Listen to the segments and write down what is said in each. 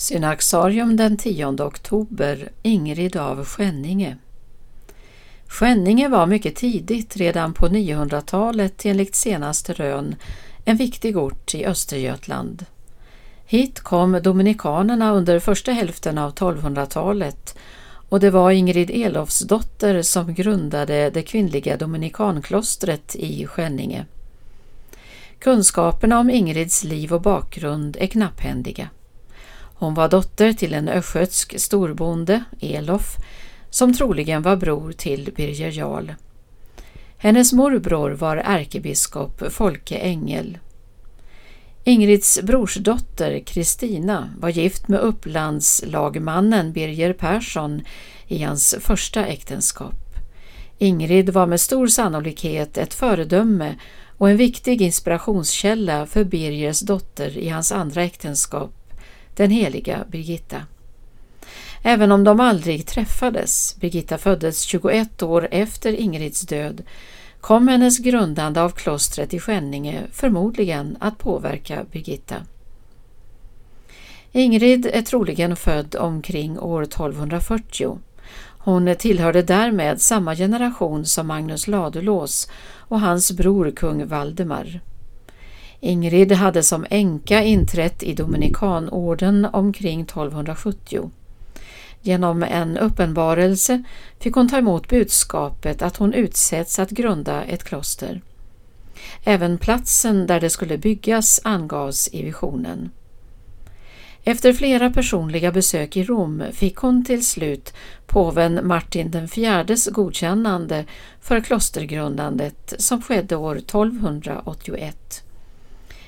Synaxarium den 10 oktober Ingrid av Skänninge Skänninge var mycket tidigt, redan på 900-talet enligt senaste rön, en viktig ort i Östergötland. Hit kom dominikanerna under första hälften av 1200-talet och det var Ingrid Elofsdotter som grundade det kvinnliga dominikanklostret i Skänninge. Kunskaperna om Ingrids liv och bakgrund är knapphändiga. Hon var dotter till en östgötsk storbonde, Elof, som troligen var bror till Birger Jarl. Hennes morbror var ärkebiskop Folke Engel. Ingrids brorsdotter Kristina var gift med upplandslagmannen Birger Persson i hans första äktenskap. Ingrid var med stor sannolikhet ett föredöme och en viktig inspirationskälla för Birgers dotter i hans andra äktenskap den heliga Birgitta. Även om de aldrig träffades, Birgitta föddes 21 år efter Ingrids död, kom hennes grundande av klostret i Skänninge förmodligen att påverka Birgitta. Ingrid är troligen född omkring år 1240. Hon tillhörde därmed samma generation som Magnus Ladulås och hans bror kung Valdemar. Ingrid hade som änka inträtt i Dominikanorden omkring 1270. Genom en uppenbarelse fick hon ta emot budskapet att hon utsätts att grunda ett kloster. Även platsen där det skulle byggas angavs i visionen. Efter flera personliga besök i Rom fick hon till slut påven Martin den IVs godkännande för klostergrundandet som skedde år 1281.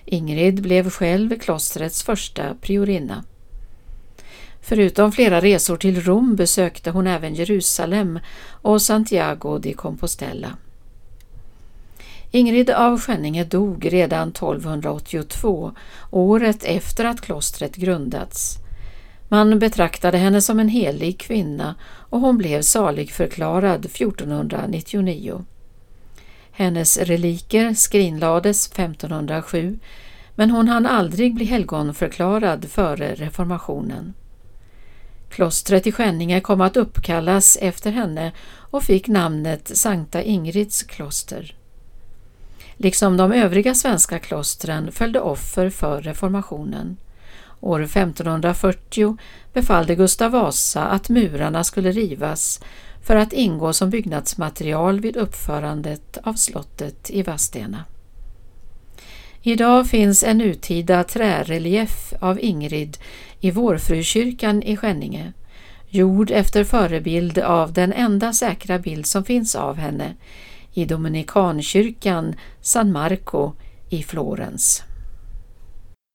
Ingrid blev själv klostrets första priorinna. Förutom flera resor till Rom besökte hon även Jerusalem och Santiago de Compostela. Ingrid av Skänninge dog redan 1282, året efter att klostret grundats. Man betraktade henne som en helig kvinna och hon blev saligförklarad 1499. Hennes reliker skrinlades 1507 men hon hann aldrig bli helgonförklarad före reformationen. Klostret i Skänninge kom att uppkallas efter henne och fick namnet Sankta Ingrids kloster. Liksom de övriga svenska klostren följde offer för reformationen. År 1540 befallde Gustav Vasa att murarna skulle rivas för att ingå som byggnadsmaterial vid uppförandet av slottet i Vadstena. Idag finns en nutida trärelief av Ingrid i Vårfrukyrkan i Skänninge, gjord efter förebild av den enda säkra bild som finns av henne i Dominikankyrkan San Marco i Florens.